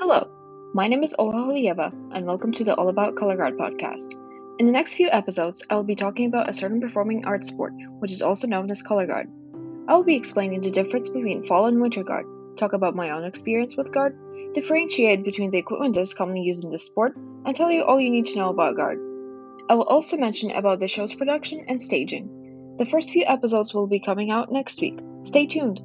Hello, my name is Olha Holieva, and welcome to the All About Color Guard podcast. In the next few episodes, I will be talking about a certain performing arts sport, which is also known as color guard. I will be explaining the difference between fall and winter guard, talk about my own experience with guard, differentiate between the equipment that is commonly used in this sport, and tell you all you need to know about guard. I will also mention about the show's production and staging. The first few episodes will be coming out next week. Stay tuned.